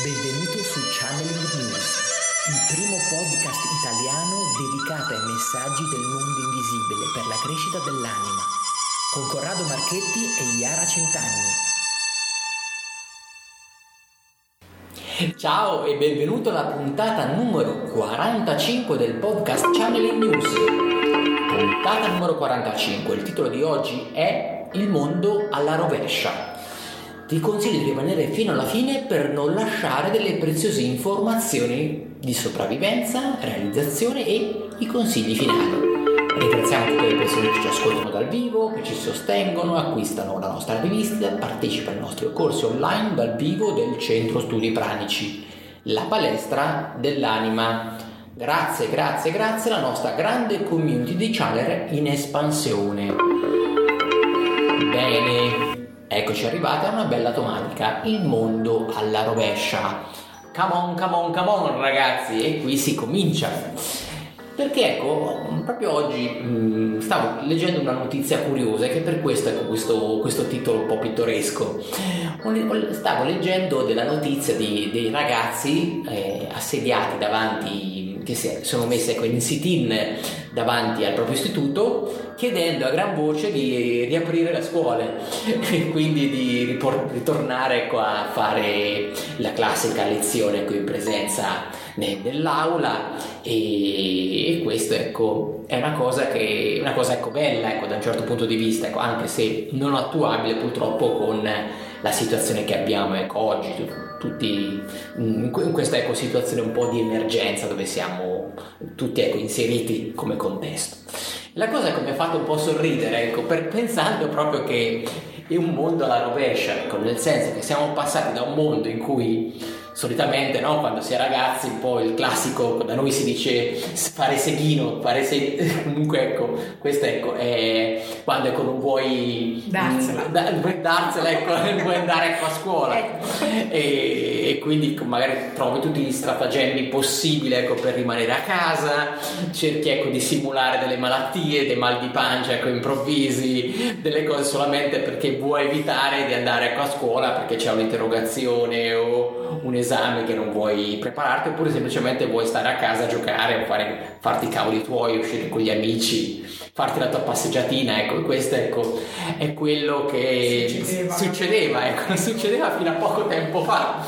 Benvenuto su Channeling News, il primo podcast italiano dedicato ai messaggi del mondo invisibile per la crescita dell'anima, con Corrado Marchetti e Iara Centanni. Ciao e benvenuto alla puntata numero 45 del podcast Channeling News. Puntata numero 45, il titolo di oggi è Il mondo alla rovescia ti consiglio di rimanere fino alla fine per non lasciare delle preziose informazioni di sopravvivenza, realizzazione e i consigli finali. Ringraziamo tutte le persone che ci ascoltano dal vivo, che ci sostengono, acquistano la nostra rivista, partecipano ai nostri corsi online dal vivo del Centro Studi Pranici, la palestra dell'anima. Grazie, grazie, grazie alla nostra grande community di Channeler in espansione. Bene, Eccoci arrivati a una bella domanica, il mondo alla rovescia. Come on, come on, come on ragazzi, e qui si comincia. Perché ecco, proprio oggi mh, mm, stavo leggendo una notizia curiosa che per questo ecco questo, questo titolo un po' pittoresco. Stavo leggendo della notizia di, dei ragazzi eh, assediati davanti che si sono messe ecco, in sit-in davanti al proprio istituto chiedendo a gran voce di riaprire le scuole e quindi di ripor- ritornare ecco, a fare la classica lezione ecco, in presenza nell'aula e, e questo ecco, è una cosa, che, una cosa ecco, bella ecco, da un certo punto di vista, ecco, anche se non attuabile purtroppo con la situazione che abbiamo ecco, oggi, tutti in questa ecco, situazione un po' di emergenza dove siamo tutti ecco, inseriti come contesto. La cosa che mi ha fatto un po' sorridere, ecco, per, pensando proprio che è un mondo alla rovescia, ecco, nel senso che siamo passati da un mondo in cui solitamente no, quando si è ragazzi un po' il classico da noi si dice fare seghino fare se... comunque ecco questo ecco è quando ecco non vuoi darsela. Da, darsela ecco non vuoi andare ecco a scuola. Ecco. e, e, quindi magari trovi tutti gli stratagemmi possibili ecco per rimanere a casa cerchi ecco di simulare delle malattie dei mal di pancia ecco improvvisi delle cose solamente perché vuoi evitare di andare ecco a scuola perché c'è un'interrogazione o un esame che non vuoi prepararti oppure semplicemente vuoi stare a casa a giocare o fare, farti i cavoli tuoi, uscire con gli amici, farti la tua passeggiatina, ecco, questo ecco, è quello che succedeva, succedeva, ecco, succedeva fino a poco tempo fa.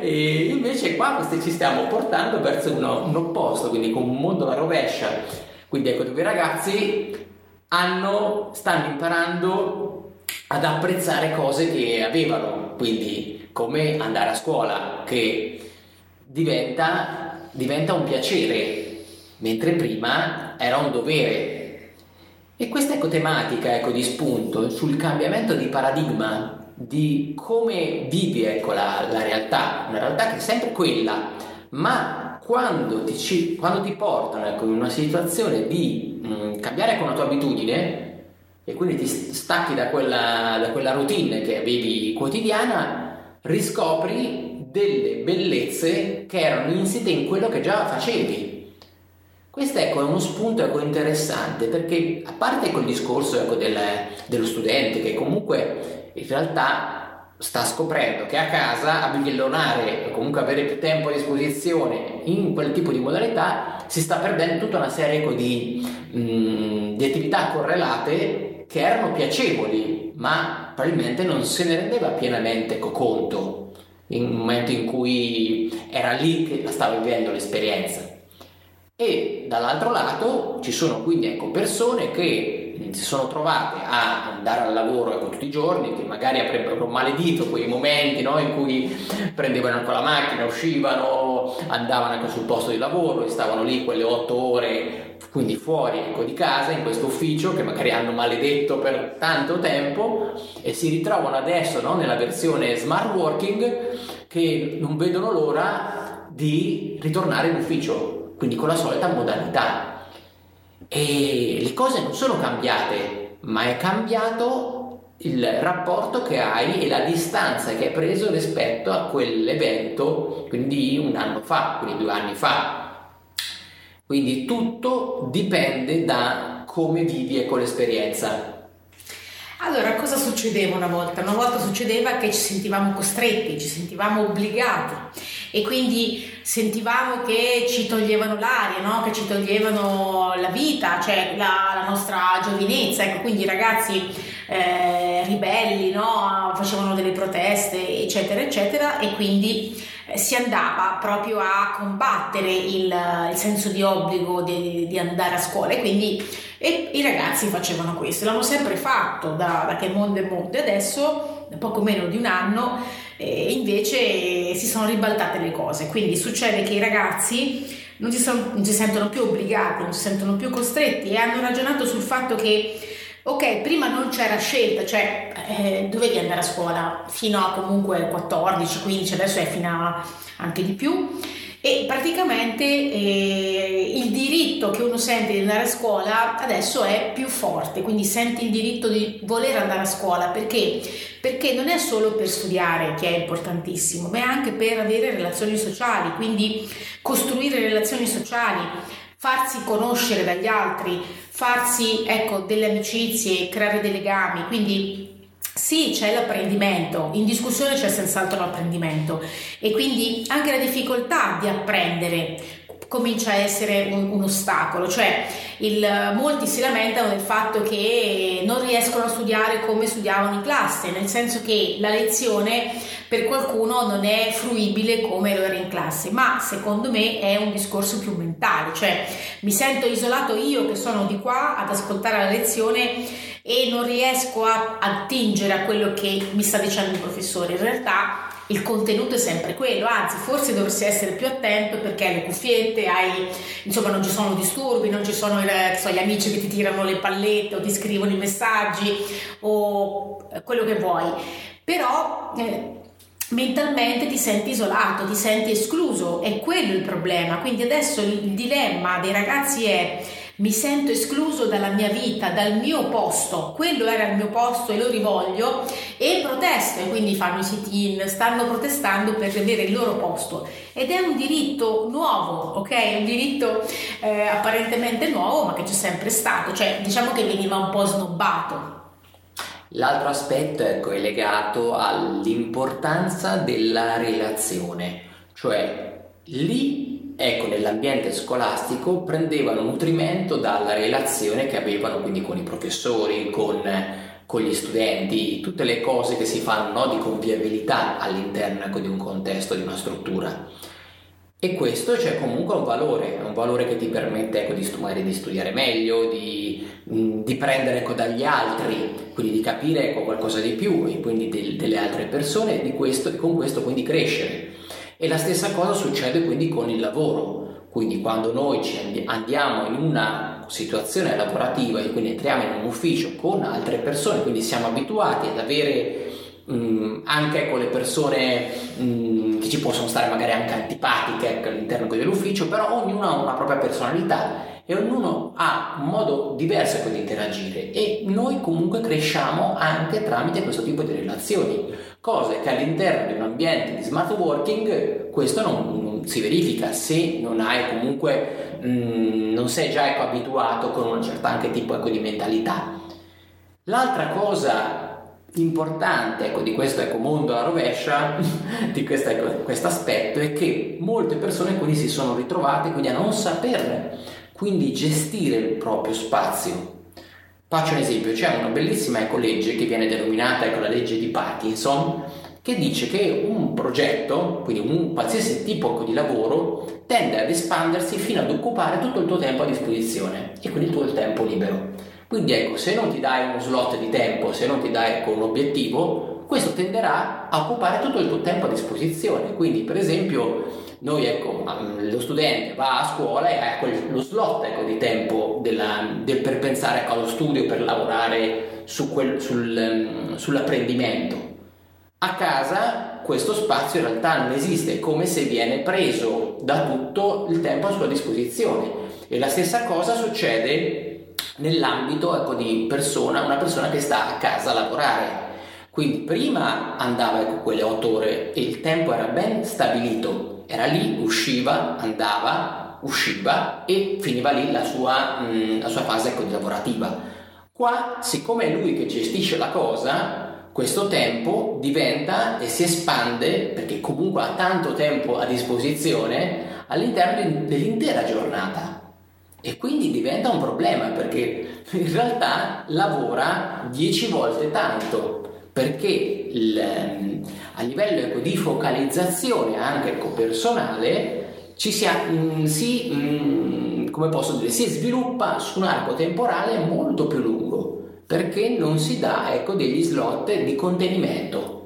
E invece qua ci stiamo portando verso uno, un opposto, quindi con un mondo alla rovescia, quindi ecco dove i ragazzi hanno, stanno imparando ad apprezzare cose che avevano, quindi come andare a scuola, che diventa, diventa un piacere, mentre prima era un dovere. E questa ecco tematica ecco, di spunto sul cambiamento di paradigma di come vivi ecco, la, la, realtà, una realtà che è sempre quella, ma quando ti, quando ti portano ecco, in una situazione di mh, mm, cambiare con la tua abitudine e quindi ti stacchi da quella, da quella routine che avevi quotidiana, riscopri delle bellezze che erano insite in quello che già facevi. Questo ecco, è uno spunto ecco, interessante perché a parte quel discorso ecco, del, dello studente che comunque in realtà sta scoprendo che a casa abbigliellonare o comunque avere più tempo a disposizione in quel tipo di modalità si sta perdendo tutta una serie ecco, di, mh, mm, di attività correlate che erano piacevoli ma probabilmente non se ne rendeva pienamente conto in un momento in cui era lì che stava vivendo l'esperienza. E dall'altro lato ci sono quindi ecco, persone che si sono trovate a andare al lavoro ecco, tutti i giorni, che magari avrebbero maledito quei momenti no, in cui prendevano ecco, la macchina, uscivano, andavano ecco, sul posto di lavoro e stavano lì quelle otto ore quindi fuori ecco, di casa, in questo ufficio che magari hanno maledetto per tanto tempo e si ritrovano adesso no, nella versione smart working che non vedono l'ora di ritornare in ufficio, quindi con la solita modalità. E le cose non sono cambiate, ma è cambiato il rapporto che hai e la distanza che hai preso rispetto a quell'evento, quindi un anno fa, quindi due anni fa. Quindi tutto dipende da come vivi e con l'esperienza. Allora, cosa succedeva una volta? Una volta succedeva che ci sentivamo costretti, ci sentivamo obbligati e quindi sentivamo che ci toglievano l'aria, no? che ci toglievano la vita, cioè la, la nostra giovinezza. Ecco, quindi i ragazzi eh, ribelli no? facevano delle proteste, eccetera, eccetera, e quindi si andava proprio a combattere il, il senso di obbligo di, di, andare a scuola. E quindi e i ragazzi facevano questo, l'hanno sempre fatto da, da che mondo è mondo. E adesso, poco meno di un anno, eh, invece si sono ribaltate le cose, quindi succede che i ragazzi non si, sono, non si sentono più obbligati, non si sentono più costretti e hanno ragionato sul fatto che ok, prima non c'era scelta, cioè eh, dovevi andare a scuola fino a comunque 14, 15, adesso è fino a anche di più. E praticamente eh, il diritto che uno sente di andare a scuola adesso è più forte, quindi senti il diritto di voler andare a scuola. Perché? Perché non è solo per studiare che è importantissimo, ma è anche per avere relazioni sociali, quindi costruire relazioni sociali, farsi conoscere dagli altri, farsi ecco, delle amicizie, creare dei legami, quindi sì, c'è l'apprendimento, in discussione c'è senz'altro l'apprendimento. E quindi anche la difficoltà di apprendere comincia a essere un, un ostacolo, cioè il, molti si lamentano del fatto che non riescono a studiare come studiavano in classe, nel senso che la lezione per qualcuno non è fruibile come lo era in classe, ma secondo me è un discorso più mentale, cioè mi sento isolato io che sono di qua ad ascoltare la lezione e non riesco a attingere a quello che mi sta dicendo il professore, in realtà il contenuto è sempre quello, anzi forse dovresti essere più attento perché hai le cuffiette, hai, insomma non ci sono disturbi, non ci sono so, gli amici che ti tirano le pallette o ti scrivono i messaggi o quello che vuoi, però eh, mentalmente ti senti isolato, ti senti escluso, è quello il problema, quindi adesso il dilemma dei ragazzi è mi sento escluso dalla mia vita, dal mio posto, quello era il mio posto e lo rivoglio e protesto e quindi fanno i sit-in, stanno protestando per avere il loro posto ed è un diritto nuovo, ok? Un diritto eh, apparentemente nuovo ma che c'è sempre stato, cioè diciamo che veniva un po' snobbato. L'altro aspetto ecco, è legato all'importanza della relazione, cioè lì ecco, nell'ambiente scolastico prendevano nutrimento dalla relazione che avevano quindi con i professori, con, con gli studenti, tutte le cose che si fanno no, di convivialità all'interno ecco, di un contesto, di una struttura. E questo c'è comunque un valore, un valore che ti permette ecco, di, studiare, di, studiare meglio, di, di prendere ecco, dagli altri, quindi di capire ecco, qualcosa di più e quindi del, delle altre persone e, questo, e con questo quindi crescere. E la stessa cosa succede quindi con il lavoro, quindi quando noi andiamo in una situazione lavorativa e quindi entriamo in un ufficio con altre persone, quindi siamo abituati ad avere mh, anche con le persone mh, che ci possono stare magari anche antipatiche all'interno dell'ufficio, però ognuno ha una propria personalità e ognuno ha un modo diverso di interagire e noi comunque cresciamo anche tramite questo tipo di relazioni, cose che all'interno di un ambiente di smart working questo non, non si verifica se non hai comunque mh, mm, non sei già ecco, abituato con un certo anche tipo ecco, di mentalità. L'altra cosa importante ecco, di questo ecco, mondo alla rovescia, di questo ecco, aspetto, è che molte persone quindi si sono ritrovate quindi a non sapere quindi gestire il proprio spazio. Faccio un esempio, c'è una bellissima ecco, legge che viene denominata ecco, la legge di Parkinson, che dice che un progetto, quindi un qualsiasi tipo ecco, di lavoro, tende ad espandersi fino ad occupare tutto il tuo tempo a disposizione e quindi il tuo tempo libero. Quindi ecco, se non ti dai uno slot di tempo, se non ti dai ecco, un obiettivo, questo tenderà a occupare tutto il tuo tempo a disposizione. Quindi, per esempio, noi ecco, lo studente va a scuola e ha lo slot ecco, di tempo della, del, per pensare ecco, allo studio, per lavorare su quel, sul, sull'apprendimento. A casa questo spazio in realtà non esiste, è come se viene preso da tutto il tempo a sua disposizione. E la stessa cosa succede nell'ambito ecco, di persona, una persona che sta a casa a lavorare. Quindi prima andava ecco, quelle otto ore e il tempo era ben stabilito era lì, usciva, andava, usciva e finiva lì la sua, mh, la sua fase ecco, lavorativa. Qua, siccome è lui che gestisce la cosa, questo tempo diventa e si espande, perché comunque ha tanto tempo a disposizione, all'interno dell'intera giornata. E quindi diventa un problema perché in realtà lavora 10 volte tanto, perché il, a livello ecco, di focalizzazione anche ecco, personale ci si, mh, si mh, come posso dire, si sviluppa su un arco temporale molto più lungo perché non si dà ecco, degli slot di contenimento.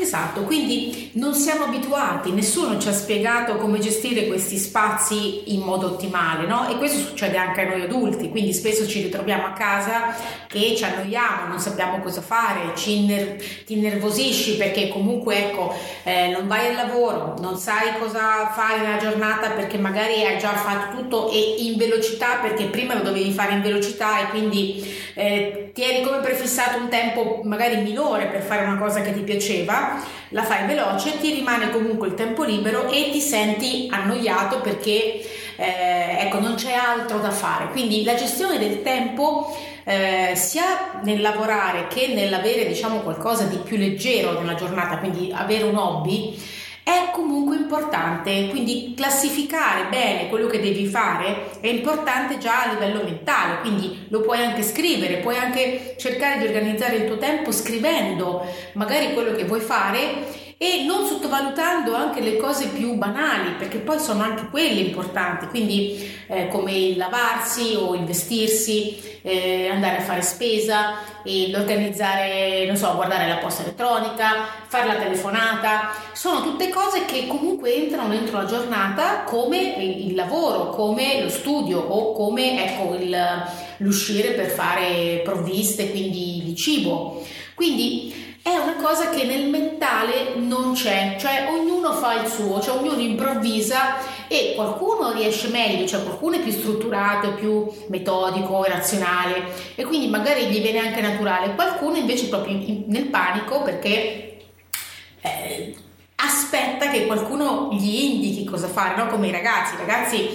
Esatto, quindi non siamo abituati, nessuno ci ha spiegato come gestire questi spazi in modo ottimale, no? E questo succede anche a noi adulti, quindi spesso ci ritroviamo a casa che ci annoiamo, non sappiamo cosa fare, inner- ti innervosisci perché comunque ecco, eh, non vai al lavoro, non sai cosa fare nella giornata perché magari hai già fatto tutto e in velocità perché prima lo dovevi fare in velocità e quindi eh, ti eri come prefissato un tempo magari minore per fare una cosa che ti piaceva la fai veloce, ti rimane comunque il tempo libero e ti senti annoiato perché eh, ecco, non c'è altro da fare. Quindi la gestione del tempo eh, sia nel lavorare che nell'avere diciamo qualcosa di più leggero nella giornata, quindi avere un hobby è comunque importante, quindi classificare bene quello che devi fare è importante già a livello mentale, quindi lo puoi anche scrivere, puoi anche cercare di organizzare il tuo tempo scrivendo. Magari quello che vuoi fare e non sottovalutando anche le cose più banali, perché poi sono anche quelle importanti, quindi eh, come il lavarsi o il vestirsi, eh, andare a fare spesa, l'organizzare, non so, guardare la posta elettronica, fare la telefonata, sono tutte cose che comunque entrano dentro la giornata come il lavoro, come lo studio o come ecco, il, l'uscire per fare provviste, quindi di cibo. Quindi è una cosa che nel mentale non c'è, cioè ognuno fa il suo, cioè ognuno improvvisa e qualcuno riesce meglio, cioè qualcuno è più strutturato, più metodico, razionale e quindi magari gli viene anche naturale, qualcuno invece è proprio nel panico perché eh, aspetta che qualcuno gli indichi cosa fare, no? come i ragazzi, i ragazzi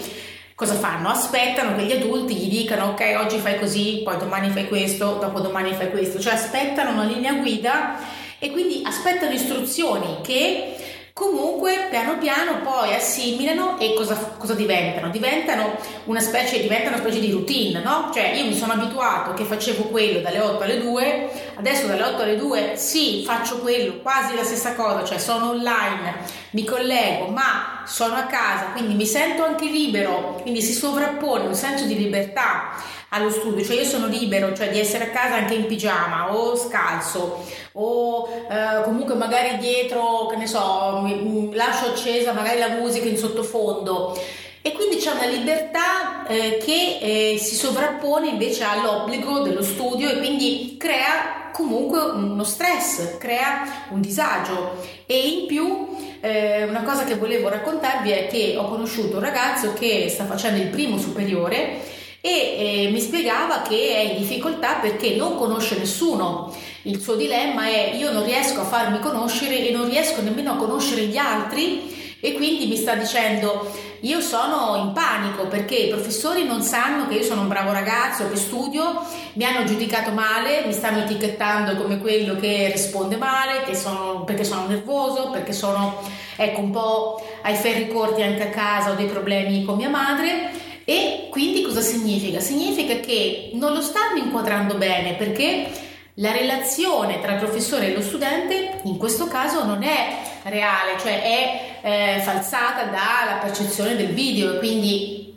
cosa fanno? Aspettano che gli adulti gli dicano ok oggi fai così, poi domani fai questo, dopodomani fai questo, cioè aspettano una linea guida e quindi aspettano istruzioni che comunque piano piano poi assimilano e cosa, cosa, diventano? Diventano una specie, diventano una specie di routine, no? Cioè io mi sono abituato che facevo quello dalle 8 alle 2, adesso dalle 8 alle 2 sì, faccio quello, quasi la stessa cosa, cioè sono online, mi collego, ma sono a casa, quindi mi sento anche libero, quindi si sovrappone un senso di libertà allo studio, cioè io sono libero, cioè di essere a casa anche in pigiama o scalzo o eh, comunque magari dietro, che ne so, lascio accesa magari la musica in sottofondo. E quindi c'è una libertà eh, che eh, si sovrappone invece all'obbligo dello studio e quindi crea comunque uno stress, crea un disagio. E in più eh, una cosa che volevo raccontarvi è che ho conosciuto un ragazzo che sta facendo il primo superiore e eh, mi spiegava che è in difficoltà perché non conosce nessuno. Il suo dilemma è io non riesco a farmi conoscere e non riesco nemmeno a conoscere gli altri e quindi mi sta dicendo io sono in panico perché i professori non sanno che io sono un bravo ragazzo che studio, mi hanno giudicato male, mi stanno etichettando come quello che risponde male, che sono, perché sono nervoso, perché sono ecco, un po' ai ferri corti anche a casa, ho dei problemi con mia madre e quindi cosa significa? Significa che non lo stanno inquadrando bene perché la relazione tra il professore e lo studente in questo caso non è reale, cioè è eh, falsata dalla percezione del video quindi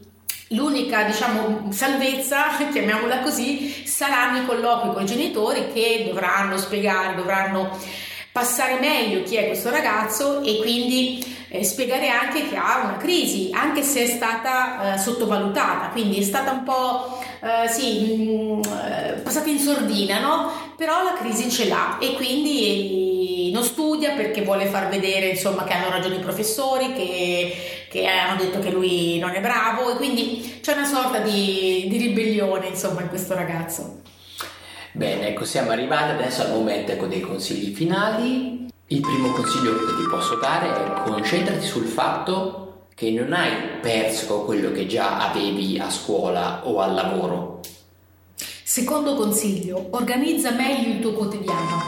l'unica diciamo salvezza, chiamiamola così, saranno i colloqui con i genitori che dovranno spiegare, dovranno passare meglio chi è questo ragazzo e quindi eh, spiegare anche che ha una crisi, anche se è stata eh, sottovalutata, quindi è stata un po' eh, sì, mh, mm, eh, passata in sordina, no? Però la crisi ce l'ha e quindi non studia perché vuole far vedere insomma, che hanno ragione i professori, che, che, hanno detto che lui non è bravo e quindi c'è una sorta di, di ribellione insomma in questo ragazzo. Bene, ecco, siamo arrivati adesso al momento ecco, dei consigli finali. Il primo consiglio che ti posso dare è concentrati sul fatto che non hai perso quello che già avevi a scuola o al lavoro. Secondo consiglio, organizza meglio il tuo quotidiano.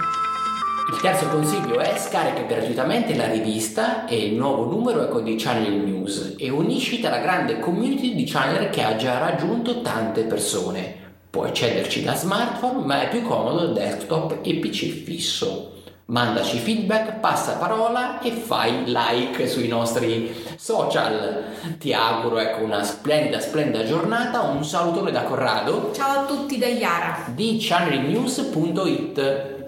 Il terzo consiglio è scarica gratuitamente la rivista e il nuovo numero ecco di Channel News e unisciti alla grande community di Channel che ha già raggiunto tante persone. Puoi accederci da smartphone ma è più comodo desktop e PC fisso mandaci feedback, passa parola e fai like sui nostri social. Ti auguro ecco, una splendida, splendida giornata. Un salutone da Corrado. Ciao a tutti da Iara di channelnews.it.